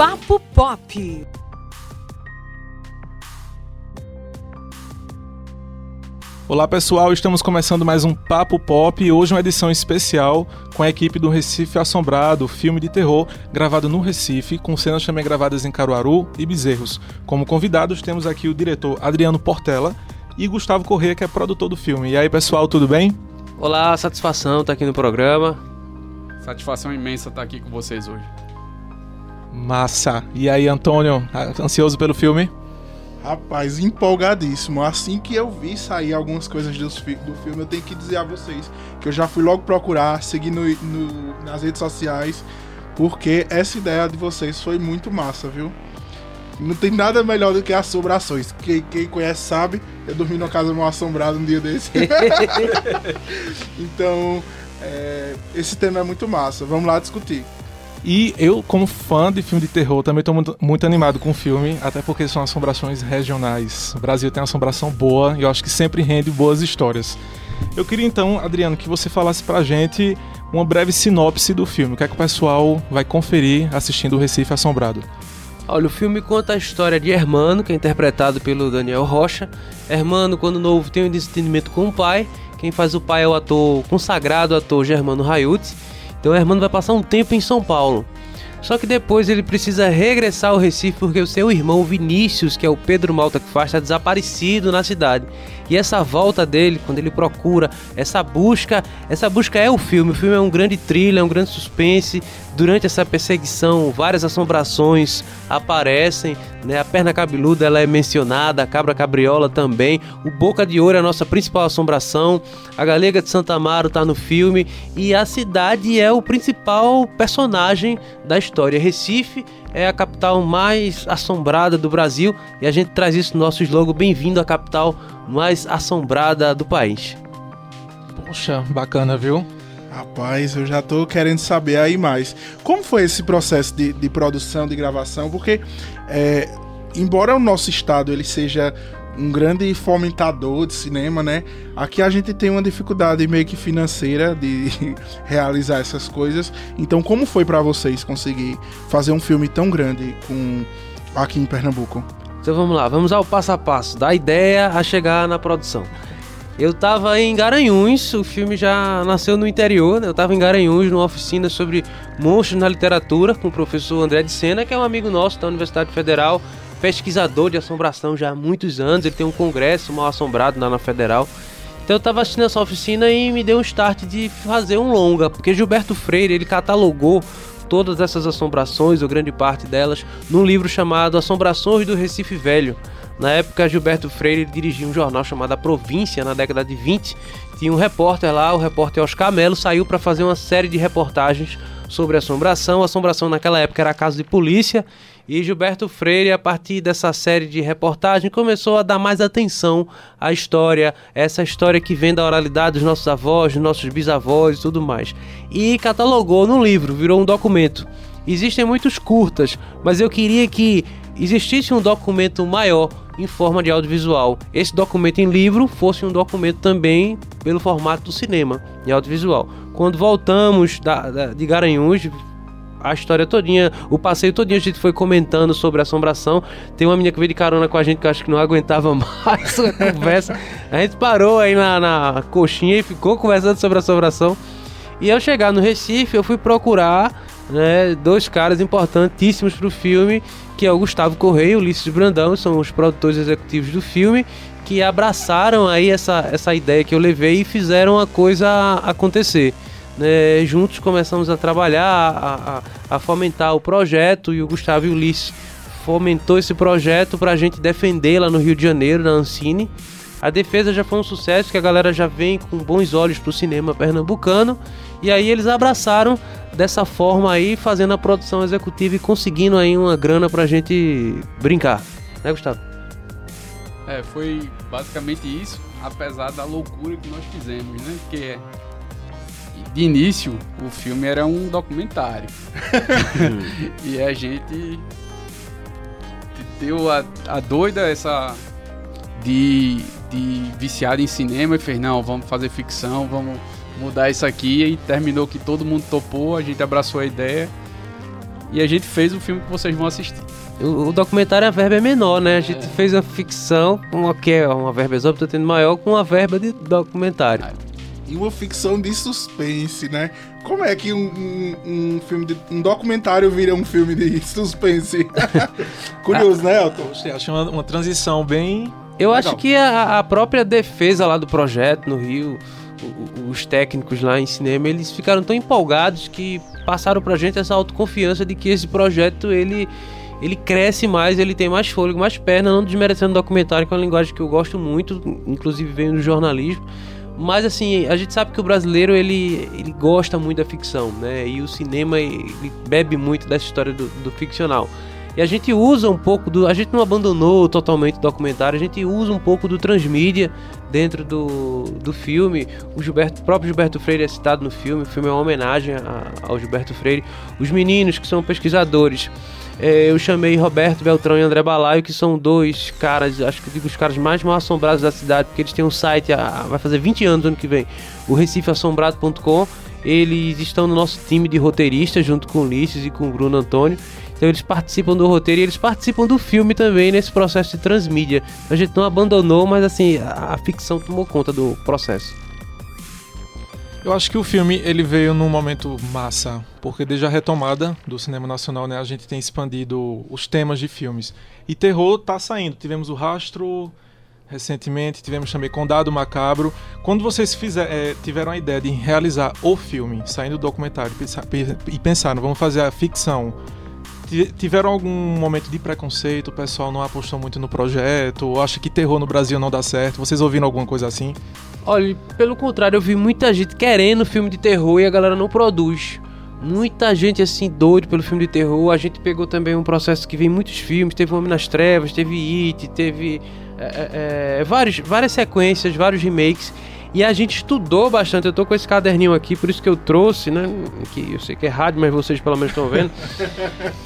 Papo Pop. Olá pessoal, estamos começando mais um Papo Pop e hoje uma edição especial com a equipe do Recife Assombrado, filme de terror gravado no Recife, com cenas também gravadas em Caruaru e Bezerros. Como convidados temos aqui o diretor Adriano Portela e Gustavo Corrêa, que é produtor do filme. E aí pessoal, tudo bem? Olá, satisfação estar aqui no programa. Satisfação imensa estar aqui com vocês hoje. Massa! E aí Antônio, ansioso pelo filme? Rapaz, empolgadíssimo. Assim que eu vi sair algumas coisas do, do filme, eu tenho que dizer a vocês que eu já fui logo procurar, seguir no, no, nas redes sociais, porque essa ideia de vocês foi muito massa, viu? Não tem nada melhor do que assombrações. Quem, quem conhece sabe, eu dormi numa casa mal assombrada um dia desse. então, é, esse tema é muito massa. Vamos lá discutir. E eu, como fã de filme de terror, também estou muito, muito, animado com o filme, até porque são assombrações regionais. O Brasil tem uma assombração boa e eu acho que sempre rende boas histórias. Eu queria então, Adriano, que você falasse pra gente uma breve sinopse do filme. O que é que o pessoal vai conferir assistindo o Recife Assombrado? Olha, o filme conta a história de Hermano, que é interpretado pelo Daniel Rocha. Hermano, quando novo, tem um desentendimento com o pai. Quem faz o pai é o ator consagrado, ator Germano Raiuti então o Hermano vai passar um tempo em São Paulo. Só que depois ele precisa regressar ao Recife porque o seu irmão Vinícius, que é o Pedro Malta que faz, está desaparecido na cidade. E essa volta dele, quando ele procura, essa busca, essa busca é o filme. O filme é um grande thriller, é um grande suspense, durante essa perseguição, várias assombrações aparecem, né? A perna cabeluda ela é mencionada, a cabra cabriola também, o boca de ouro é a nossa principal assombração, a galega de Santa Amaro está no filme e a cidade é o principal personagem da história. Recife é a capital mais assombrada do Brasil e a gente traz isso no nosso slogan Bem-vindo à capital mais assombrada do país. Poxa, bacana, viu? Rapaz, eu já tô querendo saber aí mais. Como foi esse processo de, de produção, de gravação? Porque, é, embora o nosso estado ele seja um grande fomentador de cinema, né? Aqui a gente tem uma dificuldade meio que financeira de realizar essas coisas. Então, como foi para vocês conseguir fazer um filme tão grande com aqui em Pernambuco? Então vamos lá, vamos ao passo a passo, da ideia a chegar na produção. Eu tava em Garanhuns, o filme já nasceu no interior, né? Eu tava em Garanhuns numa oficina sobre monstros na literatura com o professor André de Sena, que é um amigo nosso da Universidade Federal, pesquisador de assombração já há muitos anos. Ele tem um congresso mal assombrado lá na Federal. Então eu tava assistindo essa oficina e me deu um start de fazer um longa, porque Gilberto Freire, ele catalogou todas essas assombrações, ou grande parte delas, num livro chamado Assombrações do Recife Velho. Na época, Gilberto Freire dirigia um jornal chamado A Província, na década de 20. Tinha um repórter lá, o repórter Oscar Melo, saiu para fazer uma série de reportagens sobre assombração. Assombração naquela época era caso de polícia. E Gilberto Freire, a partir dessa série de reportagens, começou a dar mais atenção à história, essa história que vem da oralidade dos nossos avós, dos nossos bisavós e tudo mais. E catalogou no livro, virou um documento. Existem muitos curtas, mas eu queria que existisse um documento maior em forma de audiovisual. Esse documento em livro fosse um documento também pelo formato do cinema, em audiovisual. Quando voltamos da, da, de Garanhuns, a história todinha, o passeio todinho a gente foi comentando sobre assombração. Tem uma menina que veio de carona com a gente que eu acho que não aguentava mais a conversa. A gente parou aí na, na coxinha e ficou conversando sobre assombração. E ao chegar no Recife, eu fui procurar né, dois caras importantíssimos para o filme que é o Gustavo Correia e o Ulisses Brandão, são os produtores executivos do filme, que abraçaram aí essa, essa ideia que eu levei e fizeram a coisa acontecer. Né? Juntos começamos a trabalhar, a, a, a fomentar o projeto e o Gustavo e o Ulisses fomentou esse projeto para a gente defender lá no Rio de Janeiro, na Ancine. A defesa já foi um sucesso, que a galera já vem com bons olhos para o cinema pernambucano. E aí eles abraçaram dessa forma aí, fazendo a produção executiva e conseguindo aí uma grana pra gente brincar. Né, Gustavo? É, foi basicamente isso, apesar da loucura que nós fizemos, né? Porque de início o filme era um documentário. e a gente deu a, a doida essa de, de viciado em cinema e fez, não, vamos fazer ficção, vamos mudar isso aqui e terminou que todo mundo topou, a gente abraçou a ideia e a gente fez o filme que vocês vão assistir. O, o documentário a verba é menor, né? A gente fez a ficção, uma, que é uma verba exorbitante maior, com uma verba de documentário. E uma ficção de suspense, né? Como é que um, um, um filme de, um documentário vira um filme de suspense? Curioso, né, Elton? Você acha uma, uma transição bem. Eu Legal. acho que a, a própria defesa lá do projeto no Rio, o- o- os técnicos lá em cinema, eles ficaram tão empolgados que passaram pra gente essa autoconfiança de que esse projeto ele ele cresce mais, ele tem mais fôlego, mais perna, não desmerecendo o documentário, que é uma linguagem que eu gosto muito, inclusive vem do jornalismo. Mas assim, a gente sabe que o brasileiro ele, ele gosta muito da ficção, né? E o cinema ele bebe muito dessa história do, do ficcional. E a gente usa um pouco do. A gente não abandonou totalmente o documentário, a gente usa um pouco do transmídia dentro do, do filme. O, Gilberto, o próprio Gilberto Freire é citado no filme, o filme é uma homenagem a- ao Gilberto Freire. Os meninos que são pesquisadores. É, eu chamei Roberto Beltrão e André Balaio, que são dois caras, acho que eu digo os caras mais mal assombrados da cidade, porque eles têm um site, há- vai fazer 20 anos ano que vem, o recifeassombrado.com. Eles estão no nosso time de roteiristas, junto com o Ulisses e com o Bruno Antônio. Então eles participam do roteiro e eles participam do filme também nesse processo de transmídia. A gente não abandonou, mas assim, a, a ficção tomou conta do processo. Eu acho que o filme ele veio num momento massa, porque desde a retomada do cinema nacional, né, a gente tem expandido os temas de filmes. E terror tá saindo. Tivemos o Rastro recentemente, tivemos também Condado Macabro. Quando vocês fizer, eh, tiveram a ideia de realizar o filme, saindo do documentário, e pensaram, vamos fazer a ficção, tiveram algum momento de preconceito? O pessoal não apostou muito no projeto? Acha que terror no Brasil não dá certo? Vocês ouviram alguma coisa assim? Olha, pelo contrário, eu vi muita gente querendo filme de terror e a galera não produz. Muita gente assim doido pelo filme de terror. A gente pegou também um processo que vem muitos filmes. Teve Homem nas Trevas, teve It, teve é, é, é, vários, várias sequências, vários remakes. E a gente estudou bastante. Eu tô com esse caderninho aqui, por isso que eu trouxe, né? Que eu sei que é rádio, mas vocês pelo menos estão vendo.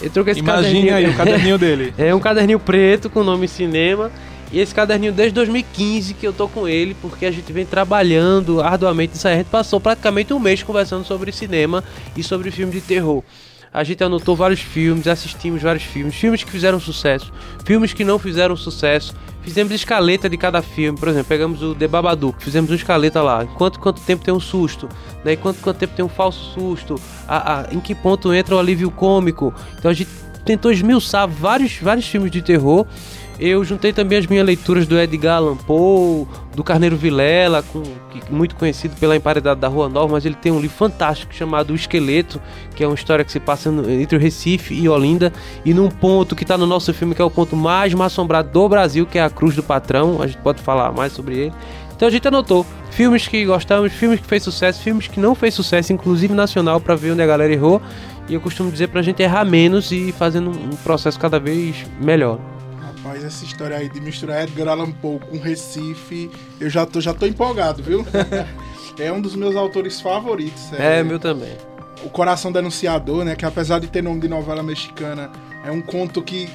Eu trouxe esse Imagine caderninho aí o caderninho dele. é um caderninho preto com o nome cinema. E esse caderninho desde 2015 que eu tô com ele, porque a gente vem trabalhando arduamente nisso aí. A gente passou praticamente um mês conversando sobre cinema e sobre filme de terror. A gente anotou vários filmes, assistimos vários filmes, filmes que fizeram sucesso, filmes que não fizeram sucesso. Fizemos escaleta de cada filme, por exemplo, pegamos o The Babadook, fizemos uma escaleta lá. Quanto quanto tempo tem um susto, né? Quanto quanto tempo tem um falso susto? A, a- em que ponto entra o alívio cômico? Então a gente tentou esmiuçar vários, vários filmes de terror. Eu juntei também as minhas leituras do Edgar Allan Poe, do Carneiro Vilela, com, muito conhecido pela emparedada da Rua Nova, mas ele tem um livro fantástico chamado O Esqueleto, que é uma história que se passa entre o Recife e Olinda, e num ponto que está no nosso filme, que é o ponto mais assombrado do Brasil, que é a Cruz do Patrão. A gente pode falar mais sobre ele. Então a gente anotou filmes que gostamos, filmes que fez sucesso, filmes que não fez sucesso, inclusive nacional, para ver onde a galera errou. E eu costumo dizer pra gente errar menos e fazendo um processo cada vez melhor. Rapaz, essa história aí de misturar Edgar Allan Poe com Recife, eu já tô, já tô empolgado, viu? é um dos meus autores favoritos. É, meu também. O Coração Denunciador, né? Que apesar de ter nome de novela mexicana, é um conto que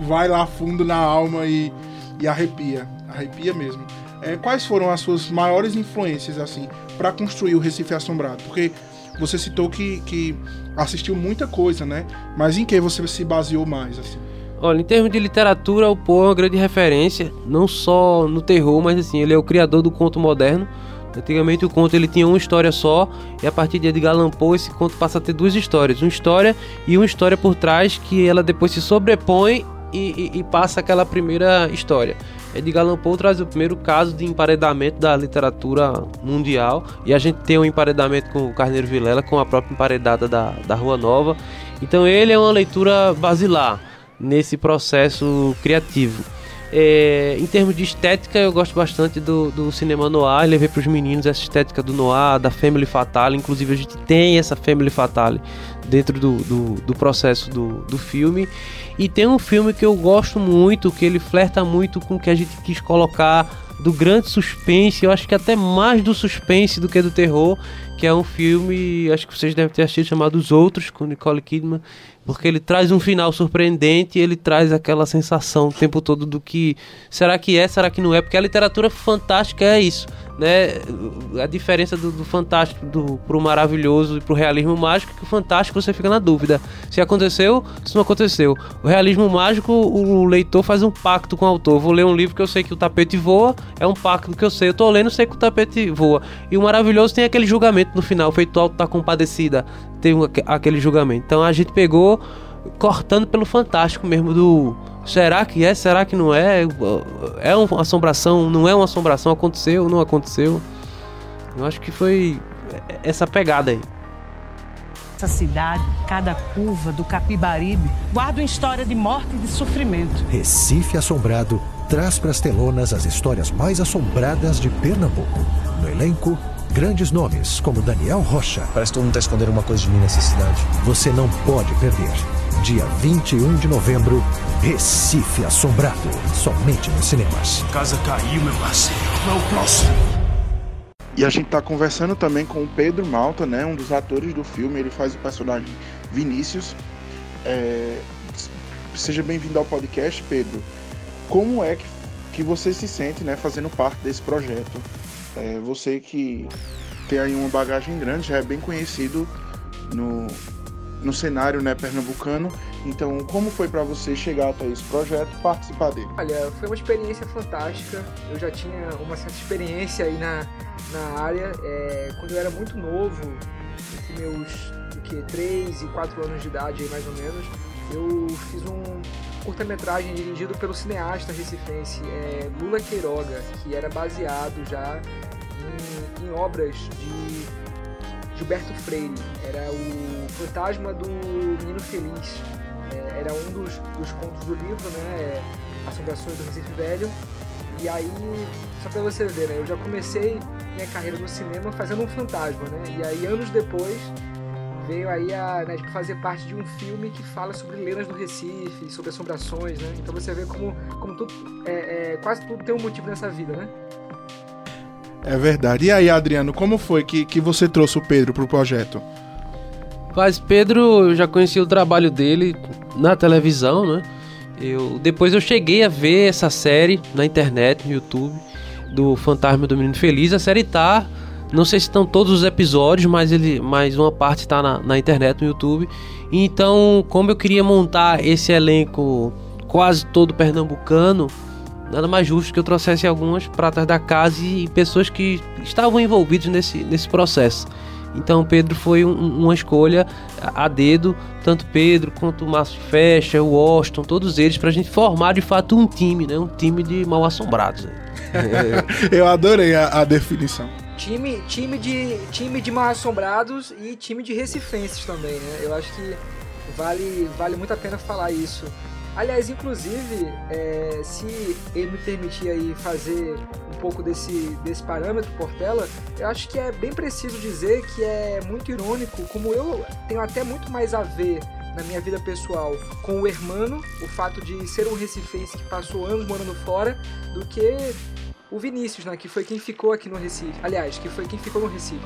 vai lá fundo na alma e, e arrepia. Arrepia mesmo. É, quais foram as suas maiores influências, assim, para construir o Recife Assombrado? Porque você citou que, que assistiu muita coisa, né? Mas em que você se baseou mais, assim? Olha, em termos de literatura, o Poe é uma grande referência, não só no terror, mas assim, ele é o criador do conto moderno. Antigamente o conto ele tinha uma história só, e a partir de Edgar Allan Poe esse conto passa a ter duas histórias, uma história e uma história por trás que ela depois se sobrepõe e, e- e passa aquela primeira história. Edgar Allan Poe traz o primeiro caso de emparedamento da literatura mundial e a gente tem um emparedamento com o Carneiro Vilela, com a própria emparedada da, da Rua Nova. Então ele é uma leitura basilar nesse processo criativo. É, em termos de estética, eu gosto bastante do, do cinema noir. Levei para os meninos essa estética do noir, da Family Fatale. Inclusive, a gente tem essa Family Fatale dentro do, do, do processo do, do filme. E tem um filme que eu gosto muito, que ele flerta muito com o que a gente quis colocar do grande suspense. Eu acho que até mais do suspense do que do terror. Que é um filme, acho que vocês devem ter assistido, chamado Os Outros, com Nicole Kidman porque ele traz um final surpreendente e ele traz aquela sensação o tempo todo do que será que é, será que não é, porque a literatura fantástica é isso. né, a diferença do, do fantástico do, pro maravilhoso e pro realismo mágico, que o fantástico você fica na dúvida se aconteceu, se não aconteceu. O realismo mágico, o leitor faz um pacto com o autor. Vou ler um livro que eu sei que o tapete voa, é um pacto que eu sei. Eu tô lendo, sei que o tapete voa. E o maravilhoso tem aquele julgamento no final, feito alto da compadecida, tem aquele julgamento. Então a gente pegou cortando pelo fantástico mesmo do será que é, será que não é? É uma assombração, não é uma assombração, aconteceu, não aconteceu? Eu acho que foi essa pegada aí. Essa cidade, cada curva do Capibaribe, guarda uma história de morte e de sofrimento. Recife Assombrado traz para as telonas as histórias mais assombradas de Pernambuco. No elenco, grandes nomes como Daniel Rocha. Parece que todo mundo está escondendo uma coisa de mim nessa cidade. Você não pode perder. Dia 21 de novembro, Recife Assombrado. Somente nos cinemas. Casa caiu, meu parceiro. Não é o próximo. E a gente tá conversando também com o Pedro Malta, né? Um dos atores do filme. Ele faz o personagem Vinícius. É... Seja bem-vindo ao podcast, Pedro. Como é que, que você se sente, né? Fazendo parte desse projeto? É, você que tem aí uma bagagem grande, já é bem conhecido no, no cenário né, pernambucano. Então, como foi para você chegar até esse projeto participar dele? Olha, foi uma experiência fantástica. Eu já tinha uma certa experiência aí na, na área. É, quando eu era muito novo, entre meus que, 3 e 4 anos de idade, aí, mais ou menos, eu fiz um curta-metragem dirigido pelo cineasta recifense é, Lula Queiroga, que era baseado já em, em obras de Gilberto Freire. Era o Fantasma do Menino Feliz. É, era um dos, dos contos do livro, né? Assombrações do Recife Velho. E aí, só pra você ver, né? Eu já comecei minha carreira no cinema fazendo um fantasma, né? E aí, anos depois, veio aí a né, tipo, fazer parte de um filme que fala sobre lendas do Recife, sobre assombrações, né? Então você vê como, como tudo, é, é, quase tudo tem um motivo nessa vida, né? É verdade. E aí, Adriano, como foi que, que você trouxe o Pedro pro projeto? Mas Pedro, eu já conheci o trabalho dele na televisão, né? Eu, depois eu cheguei a ver essa série na internet, no YouTube, do Fantasma do Menino Feliz. A série tá. Não sei se estão todos os episódios, mas, ele, mas uma parte está na, na internet, no YouTube. Então, como eu queria montar esse elenco quase todo pernambucano, nada mais justo que eu trouxesse algumas pratas da casa e pessoas que estavam envolvidos nesse, nesse processo. Então Pedro foi um, uma escolha a dedo, tanto Pedro quanto o Márcio Fecha, o Washington, todos eles, para a gente formar de fato um time, né? um time de mal assombrados. eu adorei a, a, definição. Time, time, de, time de mal assombrados e time de recifenses também, né? Eu acho que vale, vale muito a pena falar isso. Aliás, inclusive, é, se ele me permitir aí fazer um pouco desse, desse parâmetro Portela, eu acho que é bem preciso dizer que é muito irônico, como eu tenho até muito mais a ver na minha vida pessoal com o Hermano, o fato de ser um recifense que passou anos morando fora, do que o Vinícius, né, que foi quem ficou aqui no Recife. Aliás, que foi quem ficou no Recife.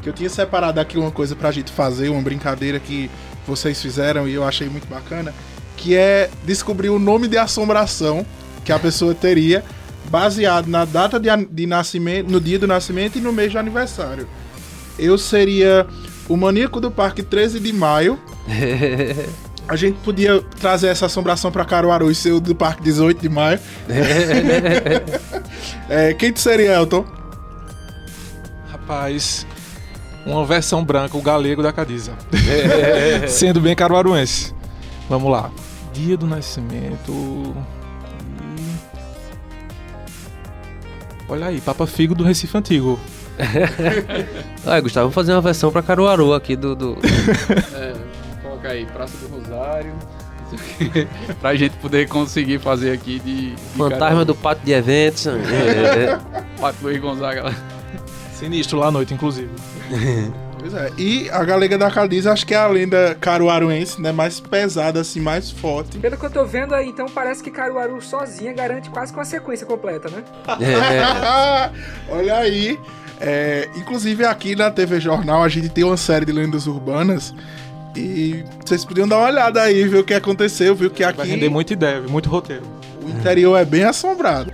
Que eu tinha separado aqui uma coisa pra gente fazer, uma brincadeira que vocês fizeram e eu achei muito bacana que é descobrir o nome de assombração que a pessoa teria baseado na data de, de nascimento, no dia do nascimento e no mês de aniversário. Eu seria o maníaco do parque 13 de maio. A gente podia trazer essa assombração para Caruaru e ser o do parque 18 de maio. é, quem tu seria, Elton? Rapaz, uma versão branca, o galego da Cadiza. Sendo bem caruaruense. Vamos lá dia do nascimento. E... Olha aí, Papa Figo do Recife Antigo. ah, Gustavo, vamos fazer uma versão pra Caruaru aqui do. do... é, coloca aí, Praça do Rosário. pra gente poder conseguir fazer aqui de. de Fantasma do Pátio de Eventos. é. Pátio Luiz Gonzaga. Sinistro lá à noite, inclusive. Pois é. E a Galega da Cadiz, acho que é a lenda caruaruense, né? Mais pesada, assim, mais forte. Pelo que eu tô vendo aí, então parece que Caruaru sozinha garante quase com a sequência completa, né? É. Olha aí. É, inclusive aqui na TV Jornal a gente tem uma série de lendas urbanas. E vocês podiam dar uma olhada aí, ver o que aconteceu, viu que aqui. Vai render muita ideia, muito roteiro. O interior é bem assombrado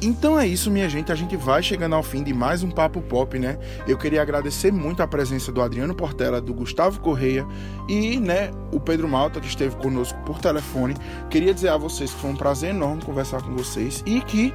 Então é isso, minha gente. A gente vai chegando ao fim de mais um Papo Pop, né? Eu queria agradecer muito a presença do Adriano Portela, do Gustavo Correia e, né, o Pedro Malta, que esteve conosco por telefone. Queria dizer a vocês que foi um prazer enorme conversar com vocês e que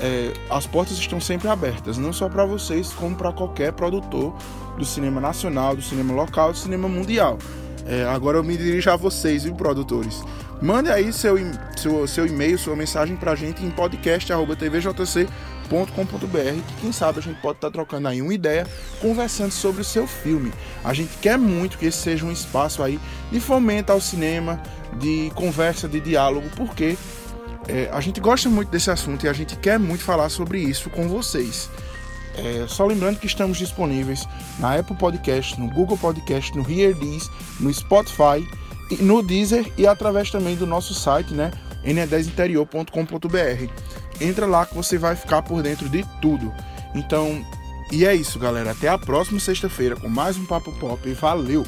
é, as portas estão sempre abertas, não só para vocês, como para qualquer produtor do cinema nacional, do cinema local, do cinema mundial. É, agora eu me dirijo a vocês, viu, produtores? Mande aí seu, seu, seu e-mail, sua mensagem pra gente em podcast.tvjc.com.br que quem sabe a gente pode estar tá trocando aí uma ideia, conversando sobre o seu filme. A gente quer muito que esse seja um espaço aí de fomento ao cinema, de conversa, de diálogo, porque é, a gente gosta muito desse assunto e a gente quer muito falar sobre isso com vocês. É, só lembrando que estamos disponíveis na Apple Podcast, no Google Podcast, no Heardiz, no Spotify no Deezer e através também do nosso site, né? ne10interior.com.br. Entra lá que você vai ficar por dentro de tudo. Então, e é isso, galera. Até a próxima sexta-feira com mais um Papo Pop. Valeu!